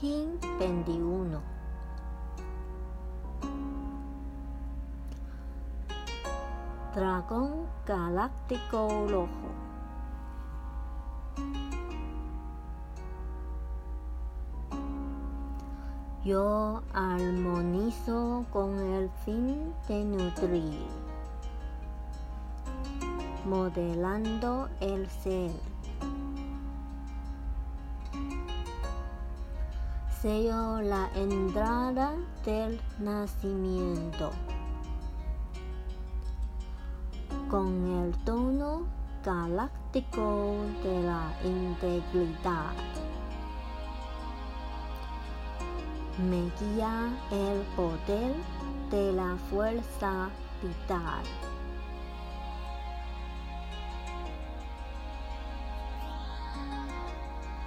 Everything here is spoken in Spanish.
King 21. Dragón Galáctico Rojo. Yo armonizo con el fin de nutrir, modelando el ser. Sello la entrada del nacimiento con el tono galáctico de la integridad. Me guía el poder de la fuerza vital.